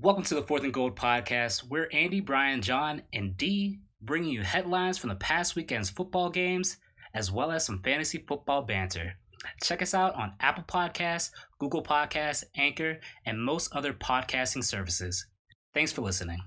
Welcome to the Fourth and Gold podcast. We're Andy, Brian, John, and D, bringing you headlines from the past weekend's football games, as well as some fantasy football banter. Check us out on Apple Podcasts, Google Podcasts, Anchor, and most other podcasting services. Thanks for listening.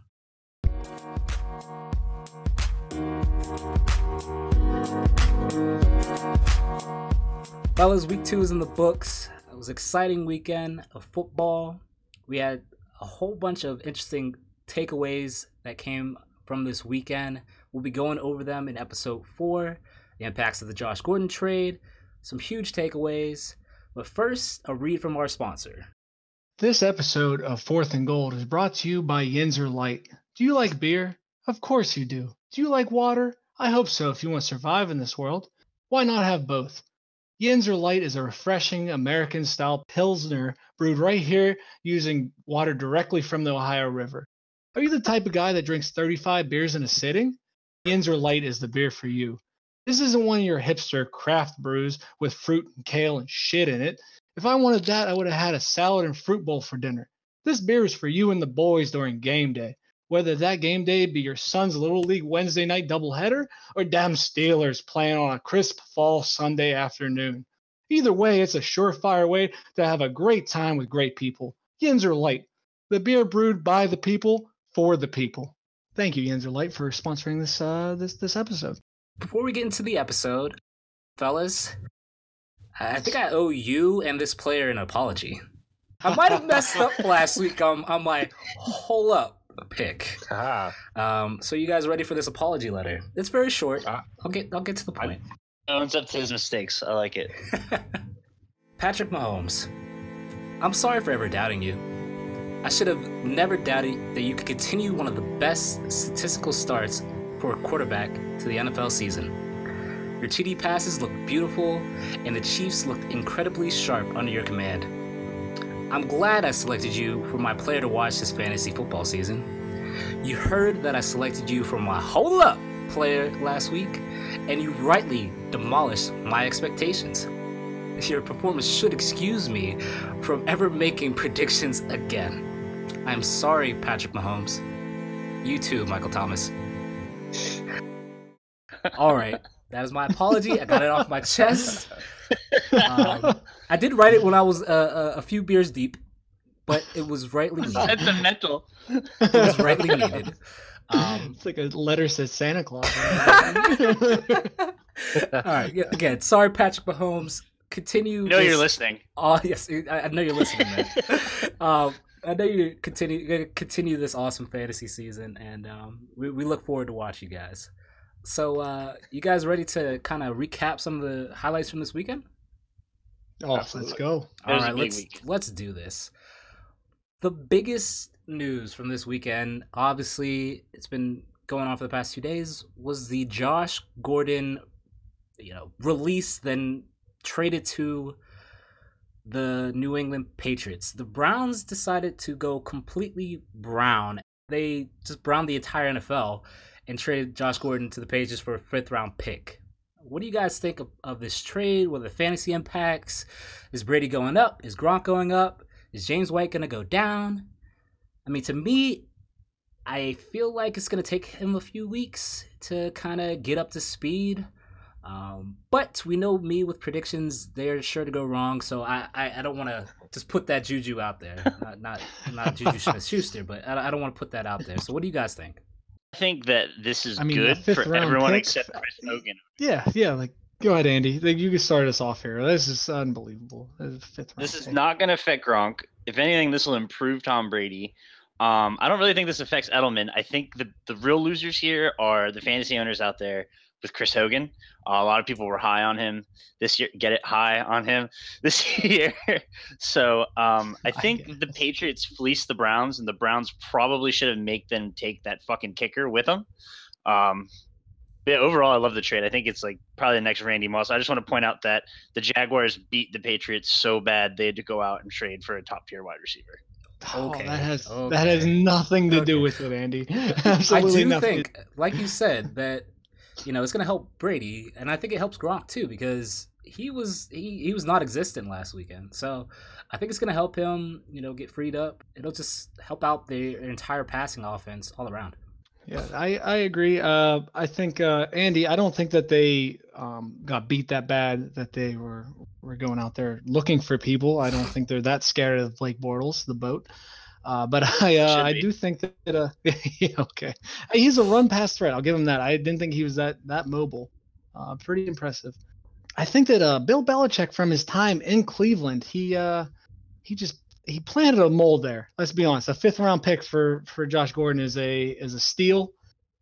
Fellas, week two is in the books. It was an exciting weekend of football. We had a whole bunch of interesting takeaways that came from this weekend. We'll be going over them in episode four the impacts of the Josh Gordon trade, some huge takeaways. But first, a read from our sponsor. This episode of Fourth and Gold is brought to you by Yinzer Light. Do you like beer? Of course you do. Do you like water? I hope so if you want to survive in this world. Why not have both? Yinzer Light is a refreshing American style Pilsner brewed right here using water directly from the Ohio River. Are you the type of guy that drinks 35 beers in a sitting? Yinzer Light is the beer for you. This isn't one of your hipster craft brews with fruit and kale and shit in it. If I wanted that, I would have had a salad and fruit bowl for dinner. This beer is for you and the boys during game day. Whether that game day be your son's Little League Wednesday night doubleheader or damn Steelers playing on a crisp fall Sunday afternoon. Either way, it's a surefire way to have a great time with great people. Yinzer Light, the beer brewed by the people for the people. Thank you, Yinzer Light, for sponsoring this uh, this this episode. Before we get into the episode, fellas, I think I owe you and this player an apology. I might have messed up last week on, on my hold up pick. Ah. Um, so you guys ready for this apology letter? It's very short. Uh, I'll get I'll get to the point. Owns up to his mistakes. I like it. Patrick Mahomes, I'm sorry for ever doubting you. I should have never doubted that you could continue one of the best statistical starts for a quarterback to the NFL season. Your TD passes looked beautiful, and the Chiefs looked incredibly sharp under your command. I'm glad I selected you for my player to watch this fantasy football season. You heard that I selected you for my hold up player last week, and you rightly demolished my expectations. Your performance should excuse me from ever making predictions again. I'm sorry, Patrick Mahomes. You too, Michael Thomas. All right, that is my apology. I got it off my chest. Um, I did write it when I was uh, a few beers deep, but it was rightly needed. Sentimental. It was rightly needed. Um, It's like a letter says Santa Claus. all right, again, sorry, Patrick Mahomes. Continue. You know you're listening. Oh yes, I I know you're listening, man. um, I know you continue gonna continue this awesome fantasy season, and um, we we look forward to watch you guys. So, uh, you guys ready to kind of recap some of the highlights from this weekend? oh, Absolutely. let's go. It All was right, let's week. let's do this. The biggest news from this weekend, obviously, it's been going on for the past two days, was the Josh Gordon, you know, release then traded to the New England Patriots. The Browns decided to go completely brown. They just browned the entire NFL and traded Josh Gordon to the Patriots for a fifth round pick. What do you guys think of, of this trade? What are the fantasy impacts? Is Brady going up? Is Gronk going up? Is James White going to go down? I mean, to me, I feel like it's going to take him a few weeks to kind of get up to speed. Um, but we know me with predictions; they're sure to go wrong. So I, I, I don't want to just put that juju out there. Not, not, not Juju Smith-Schuster, but I, I don't want to put that out there. So what do you guys think? I think that this is I mean, good for everyone pick- except Chris Hogan. Yeah, yeah. Like, go ahead, Andy. Like, you can start us off here. This is unbelievable. This is fifth round This is not going to affect Gronk. If anything, this will improve Tom Brady. Um, I don't really think this affects Edelman. I think the the real losers here are the fantasy owners out there with Chris Hogan. Uh, a lot of people were high on him this year. Get it high on him this year. so um, I think guess. the Patriots fleeced the Browns, and the Browns probably should have make them take that fucking kicker with them. Um, yeah, overall, I love the trade. I think it's like probably the next Randy Moss. I just want to point out that the Jaguars beat the Patriots so bad they had to go out and trade for a top tier wide receiver. Oh, Okay, that has okay. that has nothing to Okay. do with it, Andy. Absolutely I do nothing. think, like you said, that you know, it's going to help Brady, and I think it helps Gronk too because he was he, he was not existent last weekend. So I think it's going to help him, you know, get freed up. It'll just help out the entire passing offense all around. Yeah, I, I agree. Uh, I think uh, Andy. I don't think that they um, got beat that bad that they were were going out there looking for people. I don't think they're that scared of Blake Bortles, the boat. Uh, but I uh, I do think that uh, yeah, okay, he's a run pass threat. I'll give him that. I didn't think he was that that mobile. Uh, pretty impressive. I think that uh, Bill Belichick from his time in Cleveland, he uh, he just he planted a mold there. Let's be honest. A fifth round pick for for Josh Gordon is a is a steal.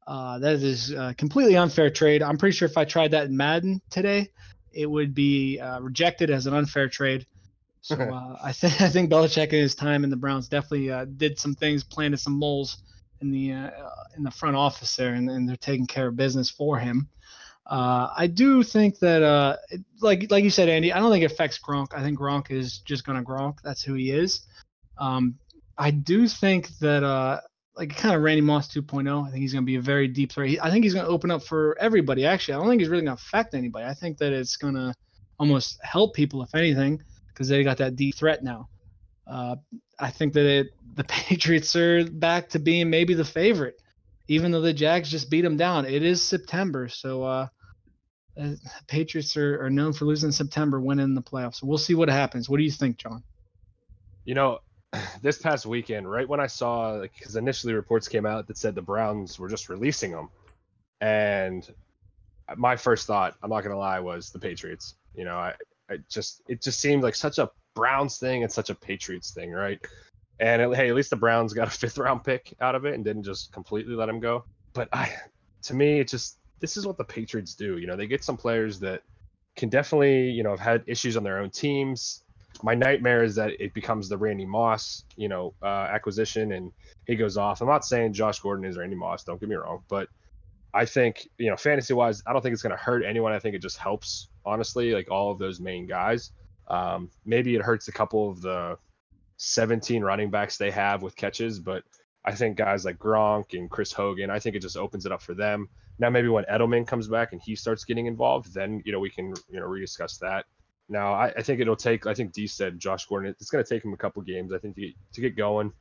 Uh, that is a completely unfair trade. I'm pretty sure if I tried that in Madden today, it would be uh, rejected as an unfair trade. So uh, I think I think Belichick in his time in the Browns definitely uh, did some things, planted some moles in the uh, in the front office there, and, and, they're taking care of business for him. Uh, I do think that, uh, like like you said, Andy, I don't think it affects Gronk. I think Gronk is just gonna Gronk. That's who he is. Um, I do think that, uh, like kind of Randy Moss 2.0. I think he's gonna be a very deep threat. I think he's gonna open up for everybody. Actually, I don't think he's really gonna affect anybody. I think that it's gonna almost help people, if anything, because they got that deep threat now. Uh, I think that it, the Patriots are back to being maybe the favorite, even though the Jags just beat them down. It is September, so uh, Patriots are, are known for losing September, winning the playoffs. We'll see what happens. What do you think, John? You know, this past weekend, right when I saw, because like, initially reports came out that said the Browns were just releasing them, and my first thought, I'm not gonna lie, was the Patriots. You know, I, I just it just seemed like such a Browns thing and such a Patriots thing, right? And it, hey, at least the Browns got a fifth round pick out of it and didn't just completely let him go. But I, to me, it just this is what the Patriots do. You know, they get some players that can definitely, you know, have had issues on their own teams. My nightmare is that it becomes the Randy Moss, you know, uh, acquisition and he goes off. I'm not saying Josh Gordon is Randy Moss, don't get me wrong, but I think, you know, fantasy wise, I don't think it's going to hurt anyone. I think it just helps, honestly, like all of those main guys. Um, maybe it hurts a couple of the 17 running backs they have with catches, but I think guys like Gronk and Chris Hogan, I think it just opens it up for them. Now maybe when Edelman comes back and he starts getting involved, then you know we can you know rediscuss that. Now I, I think it'll take. I think D said Josh Gordon. It's going to take him a couple games. I think to get, to get going.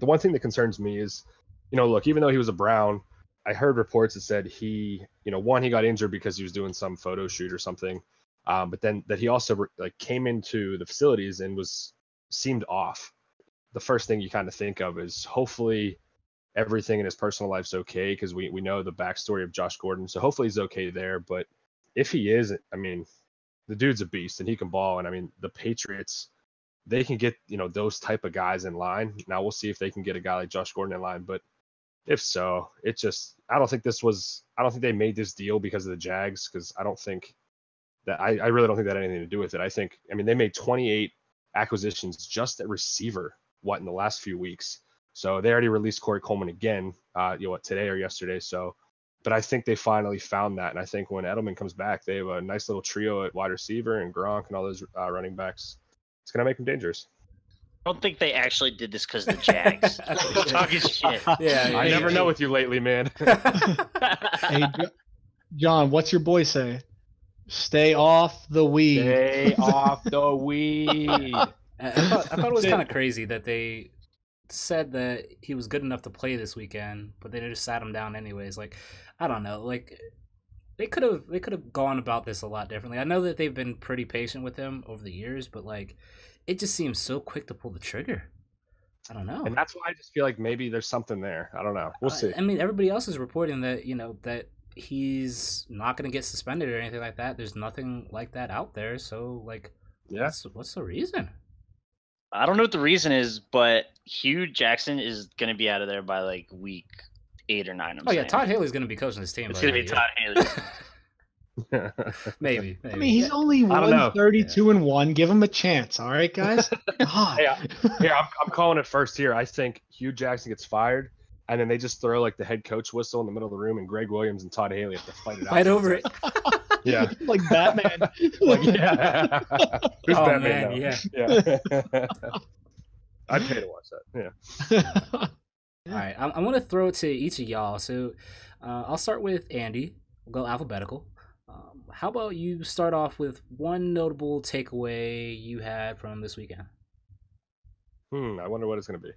The one thing that concerns me is, you know, look, even though he was a Brown, I heard reports that said he, you know, one he got injured because he was doing some photo shoot or something, um, but then that he also like came into the facilities and was seemed off. The first thing you kind of think of is hopefully everything in his personal life's okay because we, we know the backstory of Josh Gordon. So hopefully he's okay there. But if he is, I mean, the dude's a beast and he can ball. And I mean, the Patriots, they can get, you know, those type of guys in line. Now we'll see if they can get a guy like Josh Gordon in line. But if so, it just, I don't think this was, I don't think they made this deal because of the Jags because I don't think that, I, I really don't think that had anything to do with it. I think, I mean, they made 28 acquisitions just at receiver, what, in the last few weeks so they already released Corey Coleman again, uh, you know what, today or yesterday. So, but I think they finally found that, and I think when Edelman comes back, they have a nice little trio at wide receiver and Gronk and all those uh, running backs. It's gonna make them dangerous. I don't think they actually did this because the Jags. talking shit. Yeah, I never know with you lately, man. hey, John, what's your boy say? Stay off the weed. Stay off the weed. I thought, I thought it was kind of crazy that they said that he was good enough to play this weekend, but they just sat him down anyways. Like, I don't know. Like, they could have they could have gone about this a lot differently. I know that they've been pretty patient with him over the years, but like, it just seems so quick to pull the trigger. I don't know. And that's why I just feel like maybe there's something there. I don't know. We'll see. I, I mean, everybody else is reporting that you know that he's not going to get suspended or anything like that. There's nothing like that out there. So like, yeah, what's, what's the reason? I don't know what the reason is, but Hue Jackson is going to be out of there by like week eight or 9 I'm oh saying. yeah, Todd Haley's going to be coaching this team. It's going to be Todd Haley. maybe, maybe, I mean, he's only one thirty-two and one. Give him a chance, all right, guys. God. hey, I, here I'm, I'm calling it first. Here, I think Hue Jackson gets fired, and then they just throw like the head coach whistle in the middle of the room, and Gregg Williams and Todd Haley have to fight it out. Fight over it. Yeah. like Batman. like, yeah. Who's oh, Batman man, now? yeah. Yeah. I'd pay to watch that. Yeah. All right, I, I want to throw it to each of y'all. So uh, I'll start with Andy. we'll go alphabetical. Um, how about you start off with one notable takeaway you had from this weekend? Hmm, I wonder what it's going to be.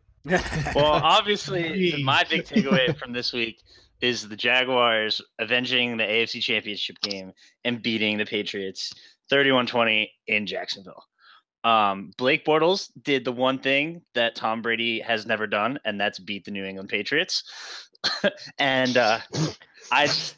Well, obviously, my big takeaway from this week is the Jaguars avenging the AFC Championship game and beating the Patriots 31-20 in Jacksonville. Um, Blake Bortles did the one thing that Tom Brady has never done, and that's beat the New England Patriots. and uh, I just-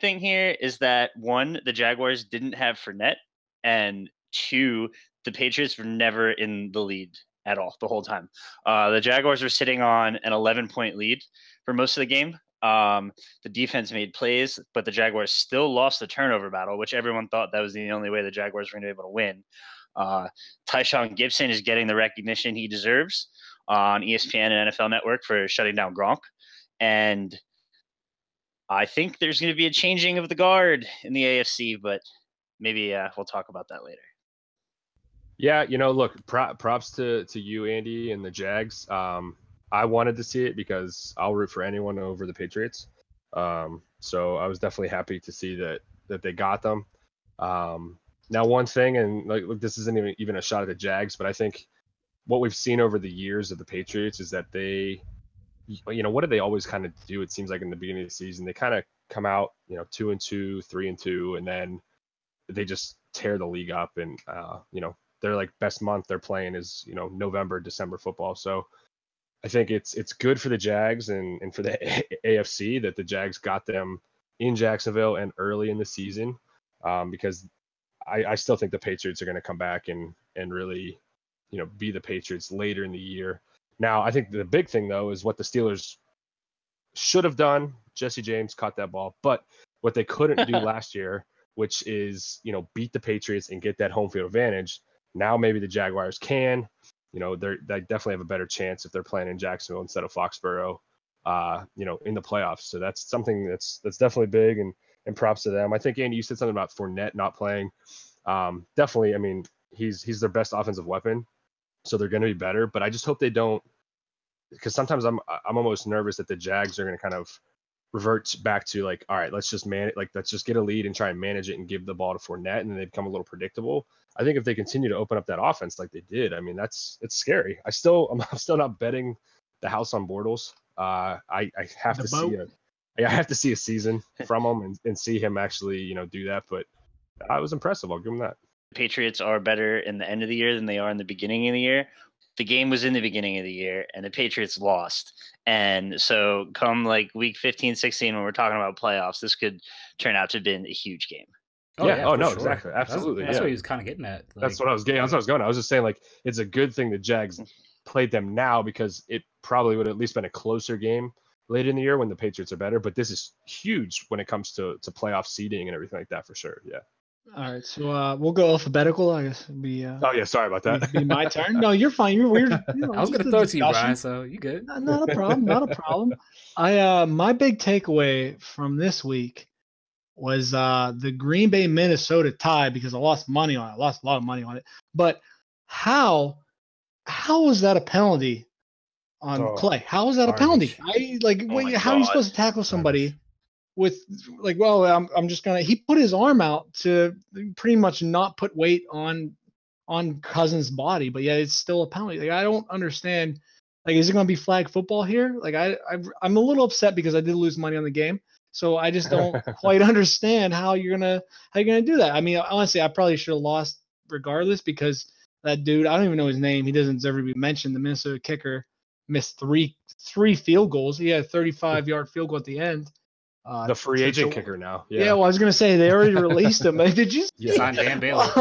thing here is that one, the Jaguars didn't have Fournette, and two, the Patriots were never in the lead at all the whole time. Uh, the Jaguars were sitting on an 11 point lead for most of the game. Um, the defense made plays, but the Jaguars still lost the turnover battle, which everyone thought that was the only way the Jaguars were going to be able to win. Uh, Tashaun Gipson is getting the recognition he deserves on ESPN and NFL Network for shutting down Gronk. And I think there's going to be a changing of the guard in the AFC, but maybe uh, we'll talk about that later. Yeah, you know, look, pro- props to to you, Andy, and the Jags. Um, I wanted to see it because I'll root for anyone over the Patriots. Um, so I was definitely happy to see that that they got them. Um, now, one thing, and like, look, this isn't even even a shot at the Jags, but I think what we've seen over the years of the Patriots is that they, you know, what do they always kind of do? It seems like in the beginning of the season, they kind of come out, you know, two and two, three and two, and then they just tear the league up, and uh, you know, their like best month they're playing is you know November, December football. So I think it's it's good for the Jags and and for the AFC that the Jags got them in Jacksonville and early in the season um, because I, I still think the Patriots are going to come back and and really you know be the Patriots later in the year. Now I think the big thing though is what the Steelers should have done. Jesse James caught that ball, but what they couldn't do last year, which is you know beat the Patriots and get that home field advantage. Now maybe the Jaguars can. You know, they're, they definitely have a better chance if they're playing in Jacksonville instead of Foxborough. Uh, you know, in the playoffs. So that's something that's that's definitely big and and props to them. I think Andy, you said something about Fournette not playing. Um, definitely. I mean, he's he's their best offensive weapon, so they're going to be better. But I just hope they don't, because sometimes I'm I'm almost nervous that the Jags are going to kind of revert back to like, all right, let's just man like let's just get a lead and try and manage it and give the ball to Fournette, and then they become a little predictable. I think if they continue to open up that offense like they did, I mean that's it's scary. I still I'm, I'm still not betting the house on Bortles. Uh, I I have The to boat. see a yeah, I have to see a season from him and, and see him actually you know do that. But I was impressive. I'll give him that. Patriots are better in the end of the year than they are in the beginning of the year. The game was in the beginning of the year and the Patriots lost. And so come like week 15, 16, when we're talking about playoffs, this could turn out to have been a huge game. Oh, yeah, oh, for no, exactly. That's- Absolutely, That's, yeah. what he was kind of getting at. That's what I was getting. That's what I was going. I was just saying like it's a good thing the Jags mm. played them now because it probably would have at least been a closer game later in the year when the Patriots are better. But this is huge when it comes to to playoff seeding and everything like that for sure. Yeah. All right, so uh, we'll go alphabetical. I guess it'd be uh, Oh yeah, sorry about that. be, be my turn. No, you're fine. You're weird. You know, I was gonna throw it to you. Brian. So you good? Not, not a problem. Not a problem. I uh, my big takeaway from this week was uh the Green Bay Minnesota tie because I lost money on it. I lost a lot of money on it. But how how was that a penalty on Oh, Clay? How was that a penalty? I like Oh wait, my how are you supposed to tackle somebody with like well I'm I'm just gonna he put his arm out to pretty much not put weight on on Cousins' body, but yet it's still a penalty. Like I don't understand. Like, is it to be flag football here? Like, I, I I'm a little upset because I did lose money on the game, so I just don't quite understand how you're gonna how you're gonna do that. I mean, honestly, I probably should have lost regardless because that dude, I don't even know his name. He doesn't deserve to be mentioned. The Minnesota kicker missed three three field goals. He had a 35 yard field goal at the end. Uh, the free agent to- kicker now. Yeah. Yeah. well, I was gonna say they already released him. Did you? Yeah. Signed Dan Bailey.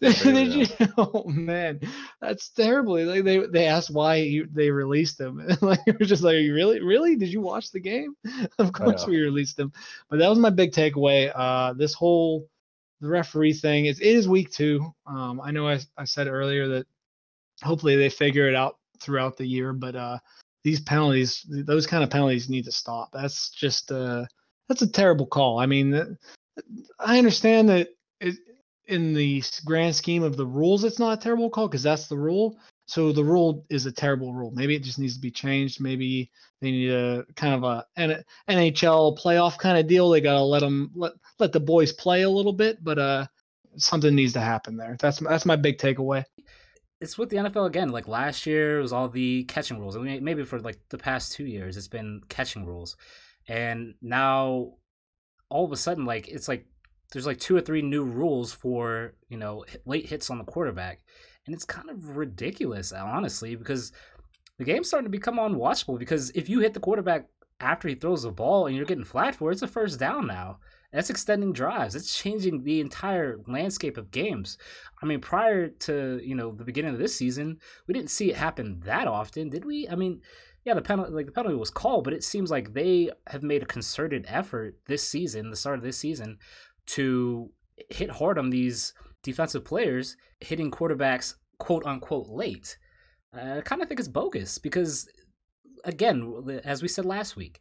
did, Dan Bailey, did you? Oh man, that's terrible. Like they they asked why you, they released him. like it was just like, you really, really? Did you watch the game? of course we released him. But that was my big takeaway. Uh, this whole the referee thing is it is week two. Um, I know I I said earlier that hopefully they figure it out throughout the year, but uh, these penalties, those kind of penalties need to stop. That's just uh, that's a terrible call. I mean, I understand that it, in the grand scheme of the rules, it's not a terrible call because that's the rule. So the rule is a terrible rule. Maybe it just needs to be changed. Maybe they need a kind of a NHL playoff kind of deal. They gotta let them let let the boys play a little bit, but uh, something needs to happen there. That's that's my big takeaway. It's with the NFL again. Like last year, it was all the catching rules. I mean, maybe for like the past two years, it's been catching rules, and now all of a sudden, like it's like there's like two or three new rules for you know late hits on the quarterback, and it's kind of ridiculous, uh, honestly, because the game's starting to become unwatchable. Because if you hit the quarterback after he throws the ball and you're getting flat for it, it's a first down now. That's extending drives. It's changing the entire landscape of games. I mean, prior to you know the beginning of this season, we didn't see it happen that often, did we? I mean, yeah, the penalty like the penalty was called, but it seems like they have made a concerted effort this season, the start of this season, to hit hard on these defensive players, hitting quarterbacks quote unquote late. Uh, I kind of think it's bogus because, again, as we said last week,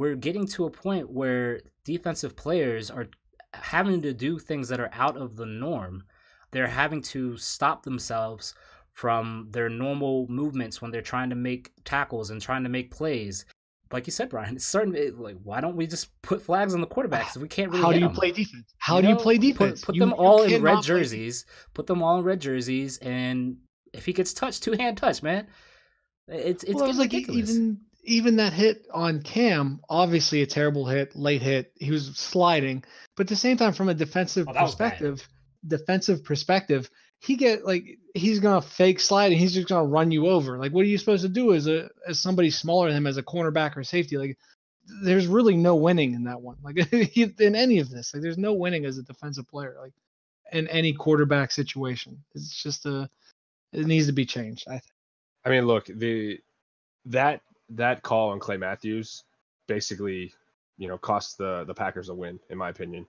we're getting to a point where defensive players are having to do things that are out of the norm. They're having to stop themselves from their normal movements when they're trying to make tackles and trying to make plays. Like you said, Brian, it's certain like why don't we just put flags on the quarterbacks if we can't really? How do you them? play defense? How You do you play defense? Put, put You- them all in red play- jerseys. Put them all in red jerseys, and if he gets touched, two hand touch, man. It's it's well, it was like ridiculous. even even that hit on Cam, obviously a terrible hit, late hit. He was sliding, but at the same time, from a defensive Oh, that was bad. perspective, defensive perspective, he get like he's gonna fake slide and he's just gonna run you over. Like, what are you supposed to do as a as somebody smaller than him as a cornerback or safety? Like, there's really no winning in that one. Like in any of this, like there's no winning as a defensive player. Like in any quarterback situation, it's just a it needs to be changed. I think. I mean, look, the that that call on Clay Matthews basically, you know, cost the the Packers a win, in my opinion.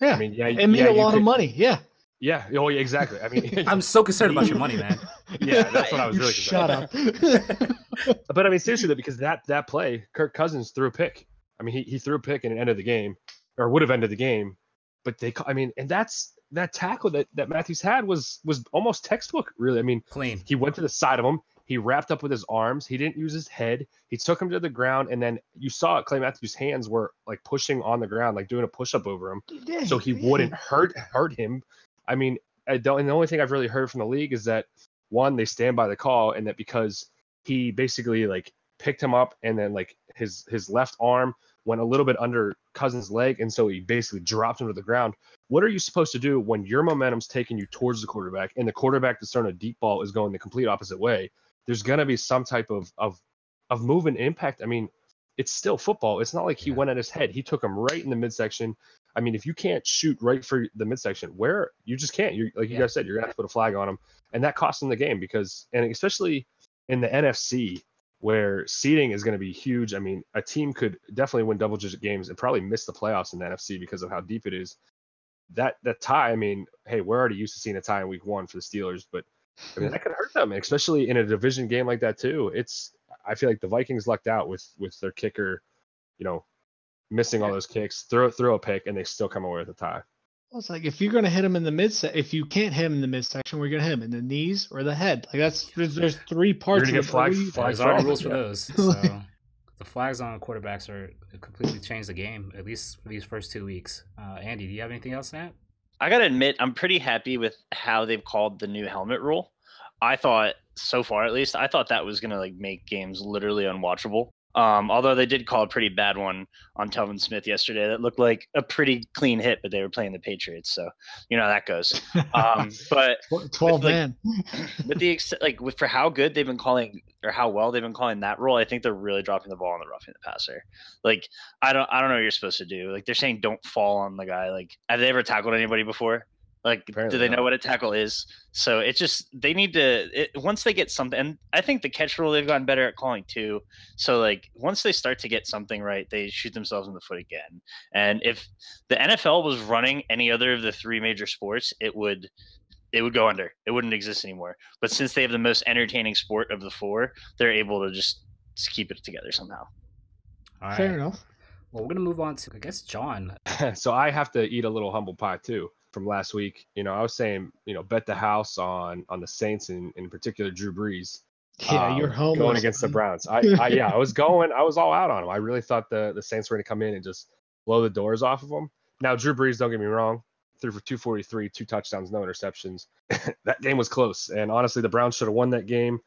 Yeah, I mean, yeah, it made yeah, a lot could- of money. Yeah. Yeah. Oh, yeah, exactly. I mean, I'm so concerned about your money, man. Yeah, that's what I was You really Shut concerned up. but I mean, seriously, though, because that that play, Kirk Cousins threw a pick. I mean, he, he threw a pick and it ended the game, or would have ended the game. But they, ca- I mean, and that's that tackle that that Matthews had was was almost textbook, really. I mean, Clean. he went to the side of him. He wrapped up with his arms. He didn't use his head. He took him to the ground, and then you saw it. Clay Matthews' hands were like pushing on the ground, like doing a push up over him, Yeah, so he yeah. wouldn't hurt hurt him. I mean, I don't. And the only thing I've really heard from the league is that one, they stand by the call, and that because he basically like picked him up, and then like his his left arm went a little bit under Cousins' leg, and so he basically dropped him to the ground. What are you supposed to do when your momentum's taking you towards the quarterback, and the quarterback that's throwing a deep ball is going the complete opposite way? There's gonna be some type of of of move and impact. I mean, it's still football. It's not like he Yeah. went at his head. He took him right in the midsection. I mean, if you can't shoot right for the midsection, where you just can't. You like you Yeah. guys said, you're gonna have to put a flag on him, and that cost him the game because, and especially in the NFC where seeding is going to be huge. I mean, a team could definitely win double-digit games and probably miss the playoffs in the NFC because of how deep it is. That that tie, I mean, hey, we're already used to seeing a tie in Week One for the Steelers, but I mean that could hurt them, especially in a division game like that too. It's I feel like the Vikings lucked out with with their kicker, you know, missing all those kicks, throw throw a pick, and they still come away with a tie. Well, it's like if you're gonna hit him in the mid, if you can't hit him in the midsection, we're gonna hit him in the knees or the head. Like that's there's, there's three parts. You're gonna get the flagged body. for There's Flags already are- rules for those. So the flags on quarterbacks are completely changed the game, at least for these first two weeks. Uh, Andy, do you have anything else to add? I gotta admit, I'm pretty happy with how they've called the new helmet rule. I thought so far, at least, I thought that was gonna like make games literally unwatchable. Um, although they did call a pretty bad one on Telvin Smith yesterday that looked like a pretty clean hit, but they were playing the Patriots, so you know how that goes. Um, but Twelve like- man. with the ex- like with for how good they've been calling or how well they've been calling that role, I think they're really dropping the ball on the roughing the passer. Like I don't I don't know what you're supposed to do. Like they're saying don't fall on the guy. Like have they ever tackled anybody before? Like Apparently do they know what a tackle is? So it's just they need to it, once they get something. And I think the catch rule they've gotten better at calling too. So like once they start to get something right, they shoot themselves in the foot again. And if the NFL was running any other of the three major sports, it would it would go under. It wouldn't exist anymore. But since they have the most entertaining sport of the four, they're able to just, just keep it together somehow. All right. Fair enough. Well, we're gonna move on to I guess John. so I have to eat a little humble pie too. From last week. You know, I was saying, you know, bet the house on on the Saints and in particular Drew Brees. Yeah, um, you're home going against the Browns. I, I yeah, I was going. I was all out on him. I really thought the the Saints were going to come in and just blow the doors off of them. Now Drew Brees, don't get me wrong, threw for 243, two touchdowns, no interceptions. that game was close, and honestly, the Browns should have won that game.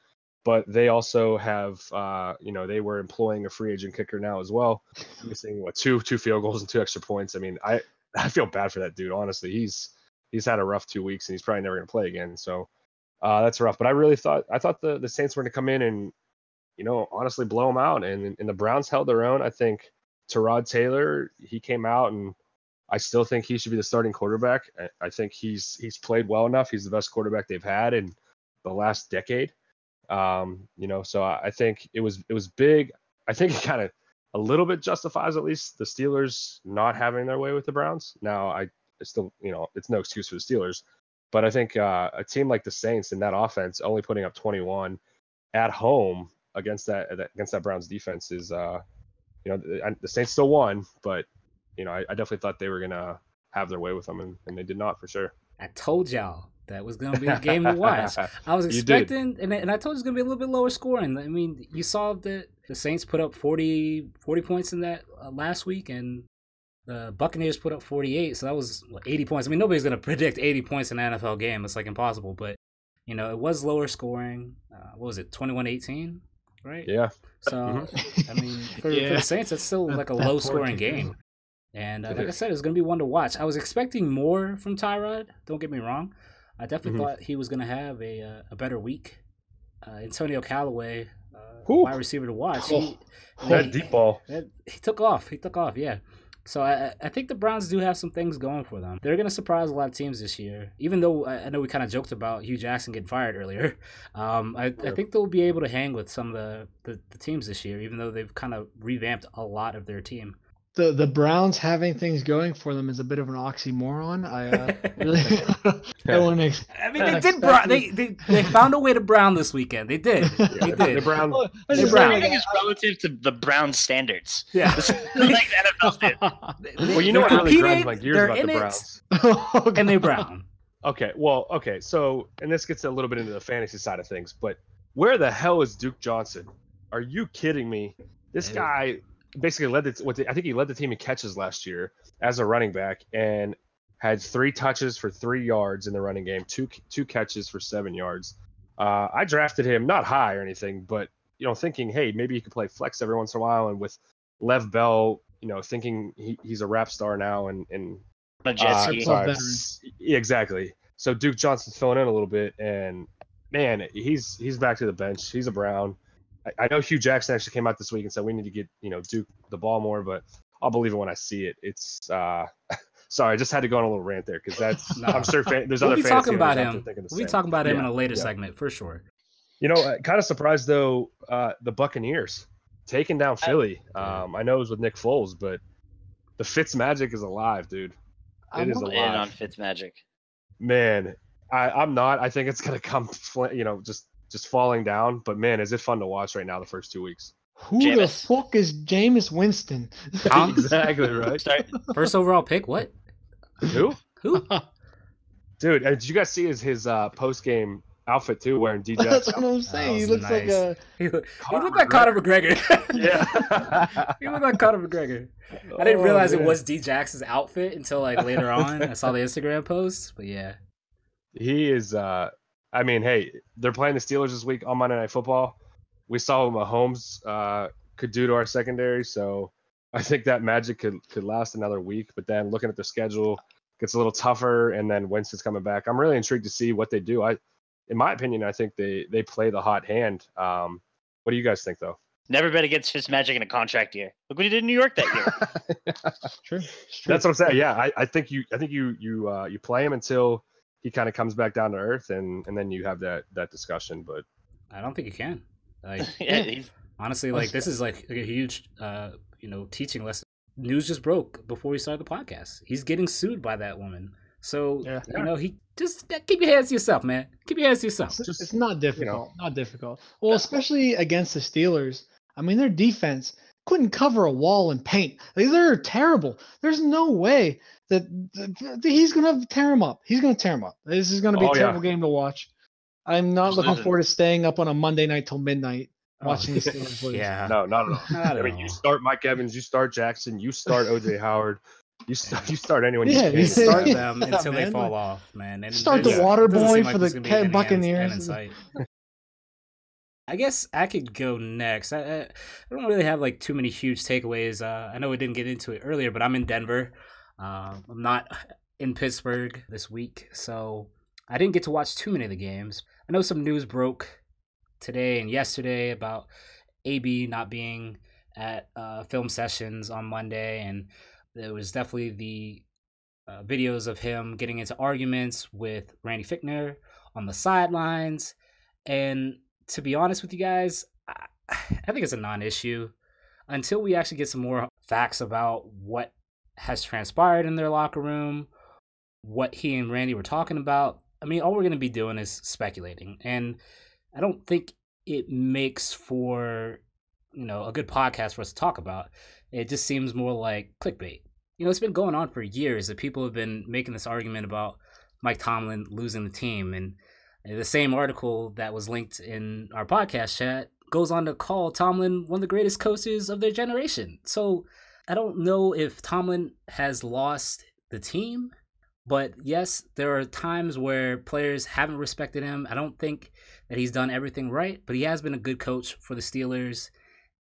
But they also have, uh, you know, they were employing a free agent kicker now as well, missing what two two field goals and two extra points. I mean, I I feel bad for that dude. Honestly, he's he's had a rough two weeks, and he's probably never going to play again. So uh, that's rough. But I really thought I thought the the Saints were going to come in and, you know, honestly blow them out, and and the Browns held their own. I think Tyrod Taylor, he came out and I still think he should be the starting quarterback. I, I think he's he's played well enough. He's the best quarterback they've had in the last decade. Um, you know, so I, I think it was it was big. I think it kind of a little bit justifies at least the Steelers not having their way with the Browns. Now I still, you know, it's no excuse for the Steelers, but I think uh, a team like the Saints in that offense only putting up 21 at home against that against that Browns defense is, uh, you know, the, the Saints still won, but you know, I, I, definitely thought they were gonna have their way with them, and, and they did not for sure. I told y'all that was going to be a game to watch. I was expecting, and, and I told you it's going to be a little bit lower scoring. I mean, you saw that the Saints put up 40, 40 points in that uh, last week, and the Buccaneers put up 48, so that was what, 80 points. I mean, nobody's going to predict 80 points in an NFL game. It's like impossible, but, you know, it was lower scoring. Uh, what was it, 21 18? Right? Yeah. So, mm-hmm. I mean, for, yeah. for, the Saints, it's still like a low scoring game. And uh, like I said, it's going to be one to watch. I was expecting more from Tyrod. Don't get me wrong. I definitely mm-hmm. thought he was going to have a uh, a better week. Uh, Antonio Callaway, uh, wide receiver to watch. He, oh, that he, deep ball. He took off. He took off. Yeah. So I, I think the Browns do have some things going for them. They're going to surprise a lot of teams this year. Even though I know we kind of joked about Hue Jackson getting fired earlier, um, I, I, think they'll be able to hang with some of the, the, the teams this year, even though they've kind of revamped a lot of their team the the Browns having things going for them is a bit of an oxymoron. I uh, really I want to make. I mean, they did. Brown, they, they they found a way to Brown this weekend. They did. They did. The Brown. They Brown. Everything is relative to the Brown standards. Yeah. like the NFL Well, you know what really grinds my gears about the Browns. oh, and they Brown. Okay. Well. Okay. So, and this gets a little bit into the fantasy side of things, but where the hell is Duke Johnson? Are you kidding me? This guy basically led the, what the, I think he led the team in catches last year as a running back and had three touches for three yards in the running game, two two catches for seven yards. Uh, I drafted him not high or anything, but you know, thinking, hey, maybe he could play flex every once in a while, and with Lev Bell, you know, thinking he, he's a rap star now, and and uh, sorry, exactly. So Duke Johnson's filling in a little bit, and man, he's he's back to the bench. He's a Brown. I, know Hue Jackson actually came out this week and said we need to get you know Duke the ball more, but I'll believe it when I see it. It's uh, sorry, I just had to go on a little rant there because that's no. I'm sure fan, there's we'll other be talking about him. We'll be talking about him yeah, in a later yeah. segment for sure. You know, kind of surprised though uh, the Buccaneers taking down Philly. Um, I know it was with Nick Foles, but the Fitz magic is alive, dude. It I'm is alive. on Fitz magic. Man, I, I'm not. I think it's gonna come, you know, just just falling down. But man, is it fun to watch right now the first two weeks. Who Jameis. the fuck is Jameis Winston? exactly right. First overall pick. What? Who? Who? Dude, did you guys see his his uh, post game outfit too, wearing DJ? That's what I'm saying. He looks nice. like a. He, look, he looked like Conor McGregor. yeah. he looked like Conor McGregor. I didn't oh, realize man. it was D Jackson's outfit until like later on. I saw the Instagram post, but yeah. He is. uh I mean, hey, they're playing the Steelers this week on Monday Night Football. We saw what Mahomes uh, could do to our secondary, so I think that magic could could last another week. But then looking at the schedule, gets a little tougher, and then Winston's coming back. I'm really intrigued to see what they do. I, in my opinion, I think they they play the hot hand. Um, what do you guys think, though? Never bet against Fitzmagic in a contract year. Look what he did in New York that year. true. true. That's what I'm saying. Yeah, I, I think you I think you you uh, you play him until he kind of comes back down to earth, and and then you have that that discussion. But I don't think you can. Like, yeah, honestly, like this is like a huge, uh, you know, teaching lesson. News just broke before we started the podcast. He's getting sued by that woman. So yeah. you know, he just keep your hands to yourself, man. Keep your hands to yourself. Just, it's not difficult. You know. Not difficult. Well, especially against the Steelers. I mean, their defense couldn't cover a wall in paint. Like, they're terrible. There's no way that, that he's gonna tear him up. He's gonna tear him up. This is gonna be Oh, a yeah. terrible game to watch. I'm not Just looking losing. forward to staying up on a Monday night till midnight Oh, watching the Steelers lose. Yeah. No, not at all. Not I mean, all. you start Mike Evans, you start Jackson, you start OJ Howard, you start you start anyone. Yeah, you you start Yeah, them until they fall off, man. And Start the there's- water boy for the there's gonna be Ca- any end- Buccaneers. I guess I could go next. I, I I don't really have like too many huge takeaways. Uh, I know we didn't get into it earlier, but I'm in Denver. Uh, I'm not in Pittsburgh this week, so I didn't get to watch too many of the games. I know some news broke today and yesterday about AB not being at uh, film sessions on Monday, and there was definitely the uh, videos of him getting into arguments with Randy Fichtner on the sidelines. And to be honest with you guys, I, I think it's a non issue until we actually get some more facts about what has transpired in their locker room, what he and Randy were talking about. I mean, all we're going to be doing is speculating. And I don't think it makes for, you know, a good podcast for us to talk about. It just seems more like clickbait you know, it's been going on for years that people have been making this argument about Mike Tomlin losing the team. And the same article that was linked in our podcast chat goes on to call Tomlin one of the greatest coaches of their generation. So I don't know if Tomlin has lost the team, but yes, there are times where players haven't respected him. I don't think that he's done everything right, but he has been a good coach for the Steelers.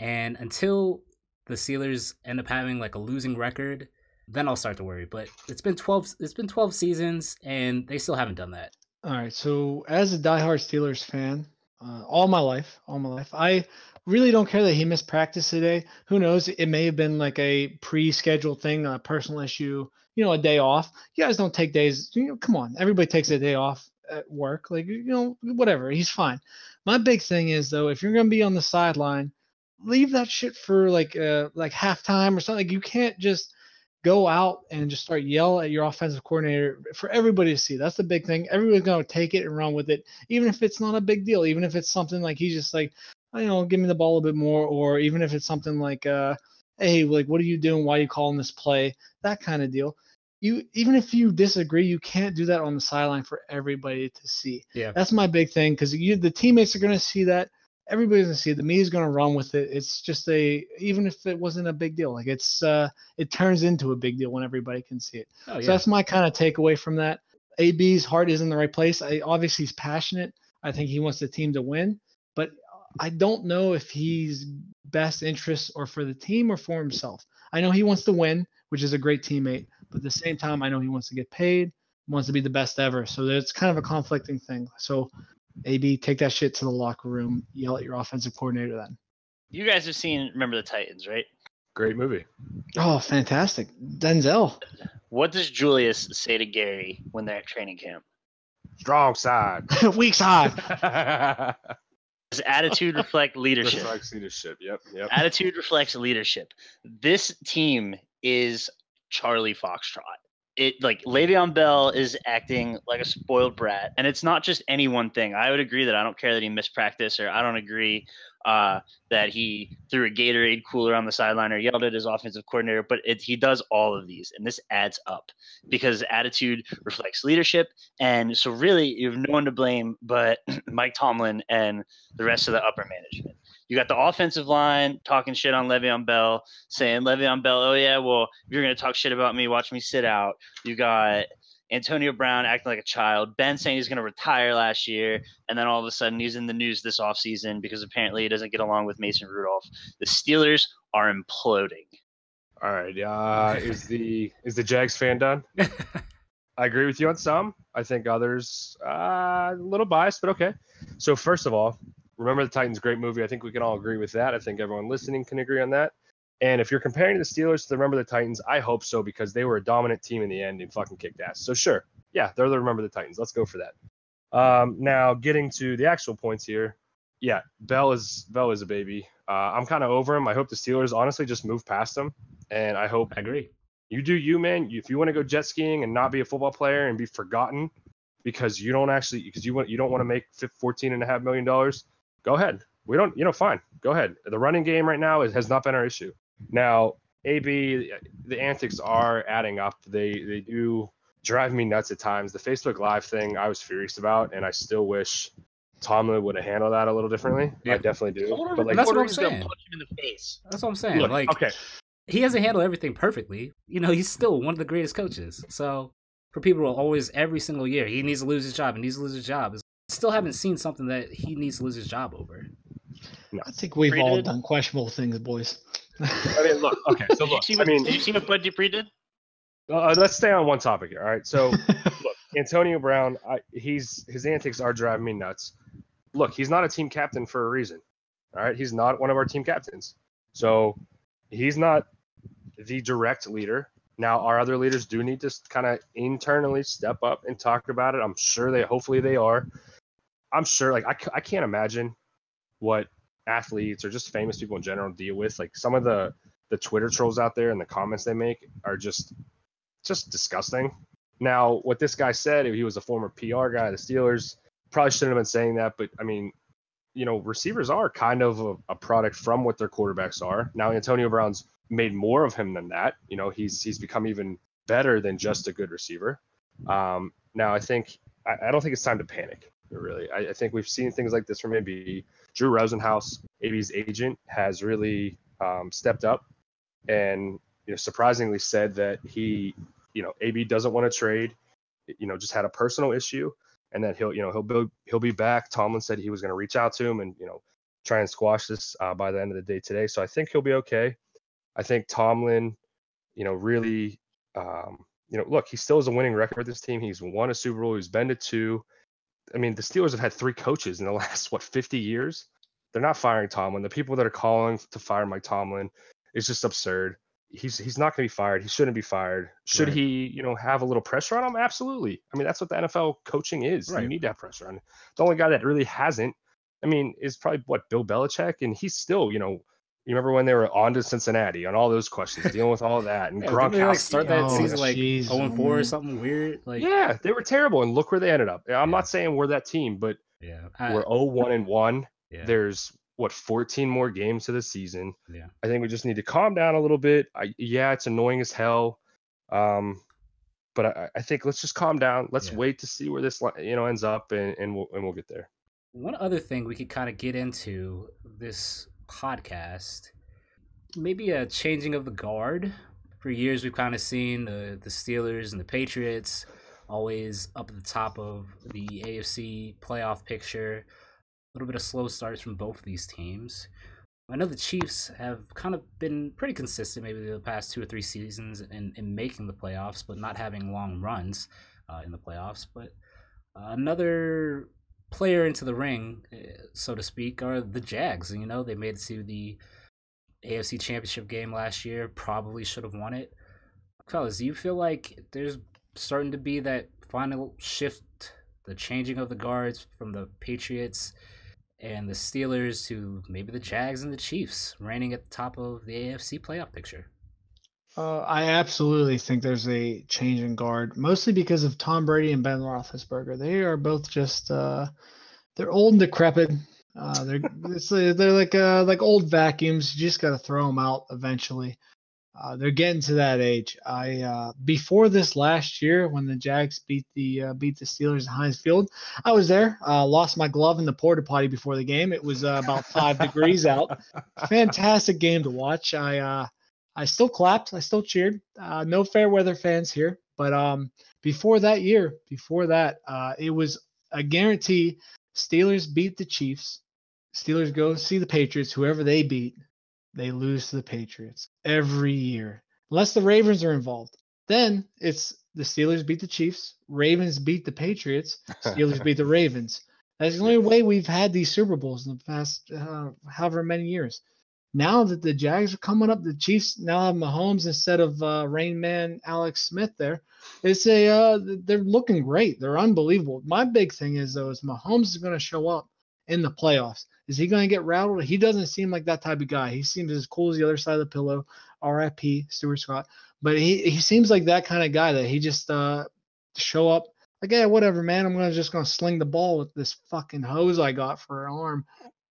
And until the Steelers end up having like a losing record, then I'll start to worry. But it's been twelve. It's been twelve seasons, and they still haven't done that. All right. So, as a diehard Steelers fan, uh, all my life, all my life, I really don't care that he missed practice today. Who knows? It may have been like a pre-scheduled thing, a personal issue. You know, a day off. You guys don't take days. You know, come on. Everybody takes a day off at work. Like, you know, whatever. He's fine. My big thing is though, if you're gonna be on the sideline, leave that shit for like uh like halftime or something. Like, you can't just go out and just start yell at your offensive coordinator for everybody to see. That's the big thing. Everybody's gonna take it and run with it, even if it's not a big deal. Even if it's something like he's just like, I you know, give me the ball a bit more, or even if it's something like, uh, hey, like what are you doing? Why are you calling this play? That kind of deal. You even if you disagree, you can't do that on the sideline for everybody to see. Yeah. That's my big thing because you the teammates are gonna see that. Everybody's gonna see it. The media's gonna run with it. It's just a even if it wasn't a big deal, like it's uh it turns into a big deal when everybody can see it. Oh So that's my kind of takeaway from that. AB's heart is in the right place. I, obviously, he's passionate. I think he wants the team to win, but I don't know if he's best interest or for the team or for himself. I know he wants to win, which is a great teammate, but at the same time, I know he wants to get paid, wants to be the best ever. So it's kind of a conflicting thing. So, AB, take that shit to the locker room. Yell at your offensive coordinator then. You guys have seen Remember the Titans, right? Great movie. Oh, fantastic. Denzel. What does Julius say to Gary when they're at training camp? Strong side. Weak side. Does attitude reflect leadership? Reflects leadership. Yep. Yep. Attitude reflects leadership. This team is Charlie Foxtrot. It like Le'Veon Bell is acting like a spoiled brat, and it's not just any one thing. I would agree that I don't care that he missed practice, or I don't agree uh, that he threw a Gatorade cooler on the sideline or yelled at his offensive coordinator. But it, he does all of these, and this adds up because attitude reflects leadership, and so really you have no one to blame but Mike Tomlin and the rest of the upper management. You got the offensive line talking shit on Le'Veon Bell, saying Le'Veon Bell, oh yeah, well if you're gonna talk shit about me, watch me sit out. You got Antonio Brown acting like a child. Ben saying he's gonna retire last year, and then all of a sudden he's in the news this offseason because apparently he doesn't get along with Mason Rudolph. The Steelers are imploding. All right. Uh, is the is the Jags fan done? I agree with you on some. I think others uh, a little biased, but okay. So first of all, remember the Titans, great movie. I think we can all agree with that. I think everyone listening can agree on that. And if you're comparing the Steelers to the Remember the Titans, I hope so because they were a dominant team in the end and fucking kicked ass. So sure, yeah, they're the Remember the Titans. Let's go for that. Um, now getting to the actual points here, yeah, Bell is Bell is a baby. Uh, I'm kind of over him. I hope the Steelers honestly just move past him, and I hope I agree. you do you, man. If you want to go jet skiing and not be a football player and be forgotten because you don't actually because you want you don't want to make fif- 14 and a half million dollars, go ahead. We don't, you know, fine, go ahead. The running game right now is, has not been our issue. Now, AB, the antics are adding up. They they do drive me nuts at times. The Facebook Live thing, I was furious about, and I still wish Tomlin would have handled that a little differently. Yeah. I definitely do. But like, that's what I'm saying. punch him in the face. That's what I'm saying. look, like, okay, he hasn't handled everything perfectly. You know, he's still one of the greatest coaches. So for people who always every single year, he needs to lose his job. He needs to lose his job. Still haven't seen something that he needs to lose his job over. I think we've Pre all did. done questionable things, boys. I mean, look, okay. So Did you look, see I mean, did you see what Bud Dupree did? uh, let's stay on one topic here. All right, so look, Antonio Brown, I, he's his antics are driving me nuts. Look, he's not a team captain for a reason. All right, he's not one of our team captains, so he's not the direct leader. Now, our other leaders do need to kind of internally step up and talk about it. I'm sure they, hopefully, they are. I'm sure, like, I, I can't imagine what athletes or just famous people in general deal with. Like, some of the the Twitter trolls out there and the comments they make are just just disgusting. Now, what this guy said, he was a former PR guy, the Steelers, probably shouldn't have been saying that, but I mean, you know, receivers are kind of a, a product from what their quarterbacks are. Now, Antonio Brown's made more of him than that. You know, he's he's become even better than just a good receiver. Um, now, I think I, I don't think it's time to panic. Really, I, I think we've seen things like this from AB. Drew Rosenhaus, AB's agent, has really um, stepped up and you know surprisingly said that he you know AB doesn't want to trade you know just had a personal issue and that he'll you know he'll be he'll be back. Tomlin said he was going to reach out to him and you know try and squash this uh, by the end of the day today. So I think he'll be okay. I think Tomlin you know really um, you know look he still has a winning record with this team. He's won a Super Bowl. He's been to two I mean the Steelers have had three coaches in the last what 50 years they're not firing Tomlin the people that are calling to fire Mike Tomlin is just absurd he's he's not going to be fired. He shouldn't be fired. Should Right. he, you know, have a little pressure on him? Absolutely. I mean, that's what the NFL coaching is. Right. You need that pressure on. him. The only guy that really hasn't, I mean, is probably what Bill Belichick, and he's still, you know, you remember when they were on to Cincinnati on all those questions, dealing with all that, and Yeah, didn't they, Gronkowski. like start that Oh, season like jeez, 0 and 4 or something weird? Like yeah, they were terrible, and look where they ended up. I'm Yeah. not saying we're that team, but yeah. I- we're 0-1 and one. yeah. There's what 14 more games to the season. Yeah. I think we just need to calm down a little bit. I, yeah, it's annoying as hell. Um, but I, I think let's just calm down. Let's Yeah. wait to see where this you know ends up, and, and we'll and we'll get there. One other thing we could kind of get into this podcast, maybe a changing of the guard. For years, we've kind of seen the the Steelers and the Patriots always up at the top of the AFC playoff picture. A little bit of slow starts from both of these teams. I know the Chiefs have kind of been pretty consistent, maybe the past two or three seasons, in, in making the playoffs, but not having long runs uh, in the playoffs. But another player into the ring, uh, so to speak, are the Jags. You know, they made it to the AFC Championship game last year. Probably should have won it. Fellas, do you feel like there's starting to be that final shift, the changing of the guards from the Patriots and the Steelers to maybe the Jags and the Chiefs, reigning at the top of the AFC playoff picture? Uh, I absolutely think there's a change in guard, mostly because of Tom Brady and Ben Roethlisberger. They are both just uh, they're old and decrepit. Uh, they're it's, uh, they're like uh, like old vacuums. You just got to throw them out eventually. Uh, they're getting to that age. I uh, before this last year when the Jags beat the uh, beat the Steelers at Heinz Field, I was there. Uh, lost my glove in the porta potty before the game. It was uh, about five degrees out. Fantastic game to watch. I uh, I still clapped. I still cheered. Uh, no fair weather fans here, but um, before that year, before that, uh, it was a guarantee. Steelers beat the Chiefs. Steelers go see the Patriots. Whoever they beat, they lose to the Patriots every year, unless the Ravens are involved. Then it's the Steelers beat the Chiefs, Ravens beat the Patriots, Steelers beat the Ravens. That's the only way we've had these Super Bowls in the past uh, however many years. Now that the Jags are coming up, the Chiefs now have Mahomes instead of uh, Rain Man Alex Smith there. It's a uh, they're looking great. They're unbelievable. My big thing is though is Mahomes is going to show up in the playoffs. Is he going to get rattled? He doesn't seem like that type of guy. He seems as cool as the other side of the pillow. R.I.P. Stuart Scott. But he he seems like that kind of guy that he just uh show up like yeah whatever man I'm gonna just gonna sling the ball with this fucking hose I got for an arm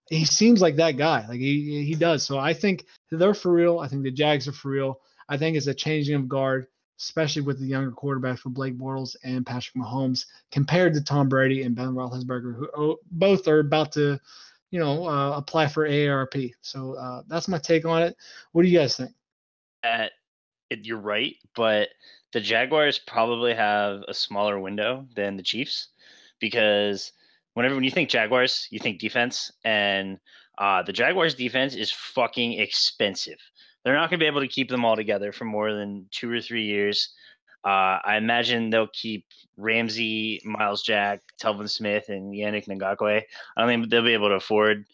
he seems like that guy. Like he he does. So I think they're for real. I think the Jags are for real. I think it's a changing of guard, especially with the younger quarterbacks for Blake Bortles and Patrick Mahomes, compared to Tom Brady and Ben Roethlisberger, who oh, both are about to, you know, uh, apply for AARP. So uh, that's my take on it. What do you guys think? At, you're right, but the Jaguars probably have a smaller window than the Chiefs because whenever when you think Jaguars, you think defense, and uh, the Jaguars' defense is fucking expensive. They're not going to be able to keep them all together for more than two or three years. Uh, I imagine they'll keep Ramsey, Myles Jack, Telvin Smith, and Yannick Ngakoue. I don't think they'll be able to afford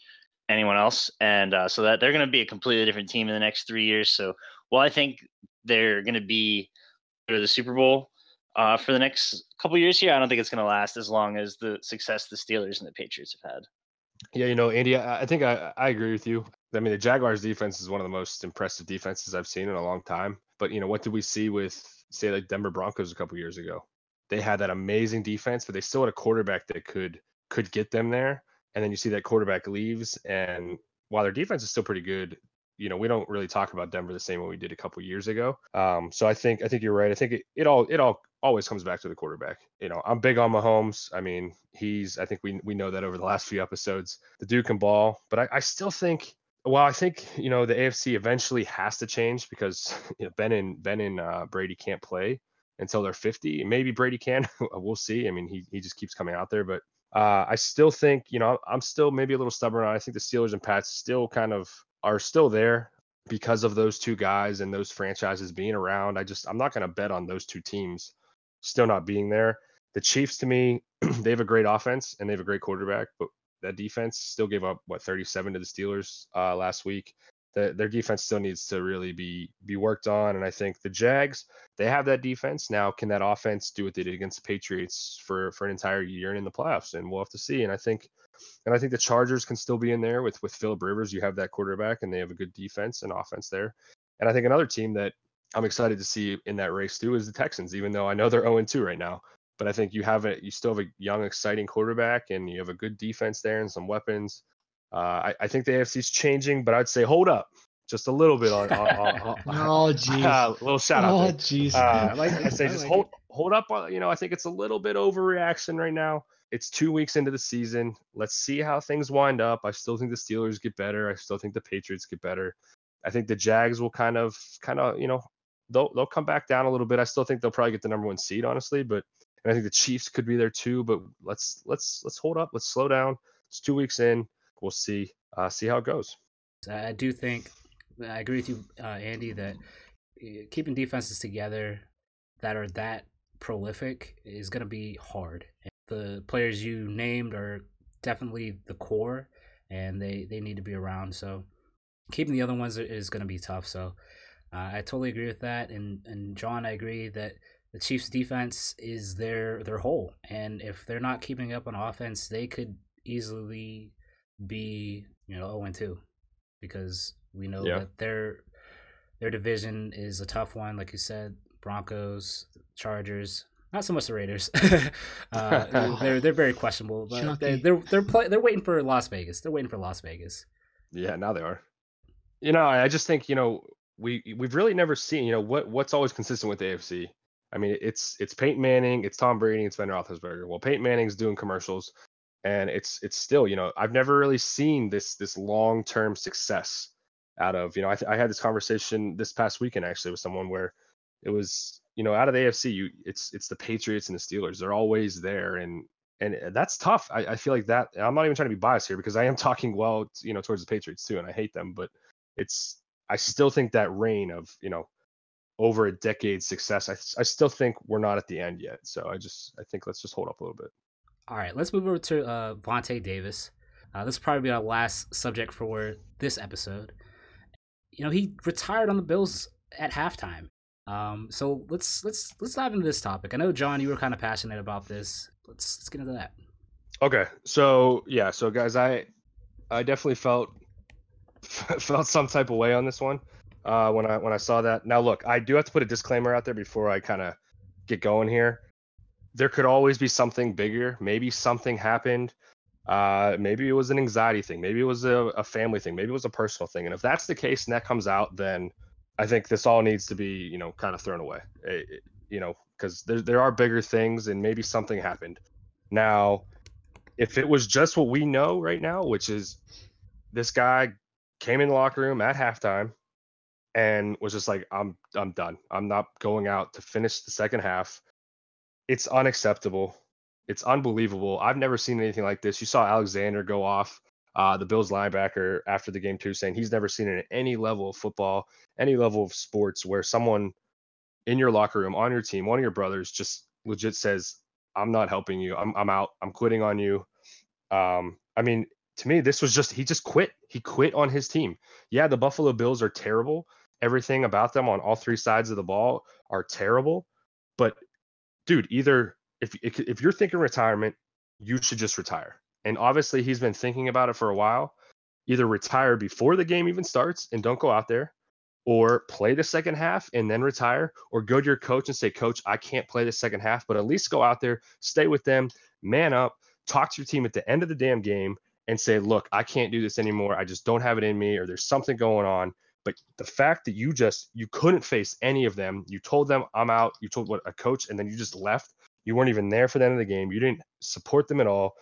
anyone else, and uh, so that they're going to be a completely different team in the next three years. So, while I think they're going to be the Super Bowl uh, for the next couple years here. I don't think it's going to last as long as the success the Steelers and the Patriots have had. Yeah, you know, Andy, I, I think I, I agree with you. I mean, the Jaguars defense is one of the most impressive defenses I've seen in a long time. But, you know, what did we see with, say, like Denver Broncos a couple years ago? They had that amazing defense, but they still had a quarterback that could could get them there. And then you see that quarterback leaves, and while their defense is still pretty good, you know we don't really talk about Denver the same way we did a couple years ago. Um, so I think I think you're right. I think it, it all it all always comes back to the quarterback. You know, I'm big on Mahomes. I mean, he's I think we we know that over the last few episodes. The Duke can ball, but I, I still think well, I think you know the AFC eventually has to change because you know, Ben and Ben and uh, Brady can't play until they're 50. Maybe Brady can. we'll see. I mean, he he just keeps coming out there, but uh, I still think you know I'm still maybe a little stubborn. I think the Steelers and Pats still kind of are still there because of those two guys and those franchises being around. I just I'm not going to bet on those two teams still not being there. The Chiefs to me, they have a great offense and they have a great quarterback, but that defense still gave up what 37 to the Steelers uh, last week. The, their defense still needs to really be be worked on, and I think the Jags they have that defense now. Can that offense do what they did against the Patriots for for an entire year and in the playoffs? And we'll have to see. And I think and I think the Chargers can still be in there with with Philip Rivers. You have that quarterback, and they have a good defense and offense there. And I think another team that I'm excited to see in that race too is the Texans. Even though I know they're 0 2 right now, but I think you have it. You still have a young, exciting quarterback, and you have a good defense there and some weapons. Uh, I, I, think the AFC is changing, but I'd say hold up just a little bit on. on, on, on oh, jeez. Uh, little shout out. Oh, jeez. Uh, I like. I say just like hold it. hold up. On, you know, I think it's a little bit overreaction right now it's two weeks into the season. Let's see how things wind up. I still think the Steelers get better. I still think the Patriots get better. I think the Jags will kind of, kind of, you know, they'll they'll come back down a little bit. I still think they'll probably get the number one seed, honestly. But and I think the Chiefs could be there too. But let's let's let's hold up. Let's slow down. It's two weeks in. We'll see uh, see how it goes. I do think I agree with you, uh, Andy, that uh, keeping defenses together that are that prolific is going to be hard the players you named are definitely the core, and they they need to be around. So keeping the other ones is going to be tough. So uh, I totally agree with that. And and John, I agree that the Chiefs' defense is their their hole, and if they're not keeping up on offense, they could easily be you know zero and two because we know yeah. that their their division is a tough one, like you said. Broncos, Chargers, not so much the Raiders. uh, they're they're very questionable, but they, they're they're play, they're waiting for Las Vegas. They're waiting for Las Vegas. Yeah, now they are. You know, I just think you know we we've really never seen you know what what's always consistent with the AFC. I mean, it's it's Peyton Manning, it's Tom Brady, it's Ben Roethlisberger. Well, Peyton Manning's doing commercials, and it's it's still you know I've never really seen this this long term success out of you know I, th- I had this conversation this past weekend actually with someone where it was you know, out of the AFC, you it's it's the Patriots and the Steelers. They're always there, and and uh, that's tough. I, I feel like that. I'm not even trying to be biased here because I am talking well, you know, towards the Patriots too, and I hate them, but it's I still think that reign of you know over a decade success. I I still think we're not at the end yet. So I just I think let's just hold up a little bit. All right, let's move over to uh, Vontae Davis. Uh, this will probably be our last subject for this episode. You know, he retired on the Bills at halftime. Um, so let's let's let's dive into this topic. I know John, you were kind of passionate about this. Let's let's get into that. Okay, so yeah, so guys, I I definitely felt felt some type of way on this one uh, when I when I saw that. Now look, I do have to put a disclaimer out there before I kind of get going here. There could always be something bigger. Maybe something happened Uh, maybe it was an anxiety thing. Maybe it was a, a family thing. Maybe it was a personal thing. And if that's the case and that comes out, then I think this all needs to be, you know, kind of thrown away. It, it, you know, because there there are bigger things, and maybe something happened. Now, if it was just what we know right now, which is this guy came in the locker room at halftime and was just like, I'm I'm done. I'm not going out to finish the second half. It's unacceptable. It's unbelievable. I've never seen anything like this. You saw Alexander go off, uh, the Bills linebacker after the game too, saying he's never seen it at any level of football, any level of sports where someone in your locker room on your team, one of your brothers, just legit says, "I'm not helping you. I'm I'm out. I'm quitting on you." Um, I mean, to me, this was just he just quit. He quit on his team. Yeah, the Buffalo Bills are terrible. Everything about them on all three sides of the ball are terrible. But dude, either if if you're thinking retirement, you should just retire. And obviously, he's been thinking about it for a while. Either retire before the game even starts and don't go out there, or play the second half and then retire, or go to your coach and say, Coach, I can't play the second half, but at least go out there, stay with them, man up, talk to your team at the end of the damn game and say, Look, I can't do this anymore. I just don't have it in me, or there's something going on. But the fact that you just you couldn't face any of them, you told them I'm out, you told what a coach, and then you just left. You weren't even there for the end of the game. You didn't support them at all.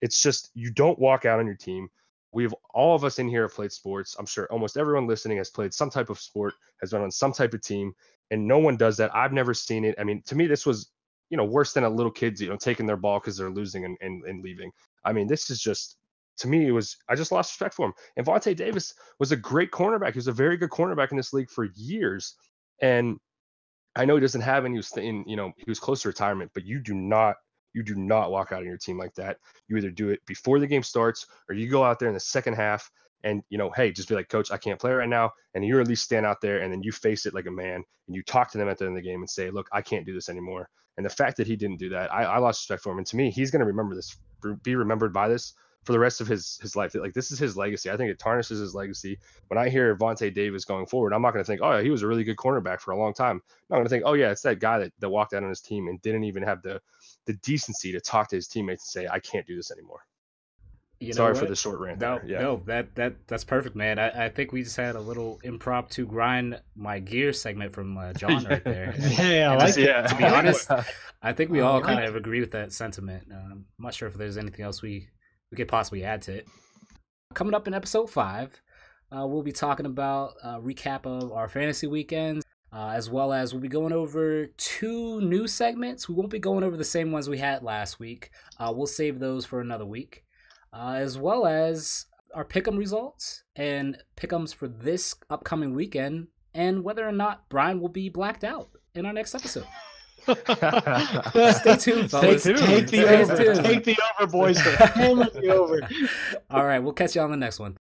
It's just you don't walk out on your team. We've all of us in here have played sports. I'm sure almost everyone listening has played some type of sport, has been on some type of team, and no one does that. I've never seen it. I mean, to me, this was you know worse than a little kid's you know taking their ball because they're losing and, and, and leaving. I mean, this is just to me, it was I just lost respect for him. And Vontae Davis was a great cornerback. He was a very good cornerback in this league for years. And I know he doesn't have any. He was in, you know, he was close to retirement, but you do not, you do not walk out on your team like that. You either do it before the game starts, or you go out there in the second half and you know, hey, just be like, Coach, I can't play right now, and you at least stand out there and then you face it like a man and you talk to them at the end of the game and say, look, I can't do this anymore. And the fact that he didn't do that, I, I lost respect for him. And to me, he's going to remember this, be remembered by this for the rest of his his life. Like this is his legacy. I think it tarnishes his legacy. When I hear Vontae Davis going forward, I'm not going to think, oh yeah, he was a really good cornerback for a long time. I'm not going to think, oh yeah, it's that guy that, that walked out on his team and didn't even have the the decency to talk to his teammates and say, I can't do this anymore. You Sorry for the short rant. No, yeah. no, that that that's perfect, man. I, I think we just had a little impromptu grind my gear segment from uh, John right there. yeah, I like just, yeah. To be honest, I think we all kind of agree with that sentiment. Um, I'm not sure if there's anything else we we could possibly add to it. Coming up in episode five, uh, we'll be talking about a recap of our fantasy weekends, uh, as well as we'll be going over two new segments. We won't be going over the same ones we had last week. Uh, we'll save those for another week, uh, as well as our pick'em results and pick'ems for this upcoming weekend, and whether or not Brian will be blacked out in our next episode. Stay tuned, folks. Stay tuned. Take the Stay over. Tuned. Take the over, boys. Hammer the over. All right, we'll catch you on the next one.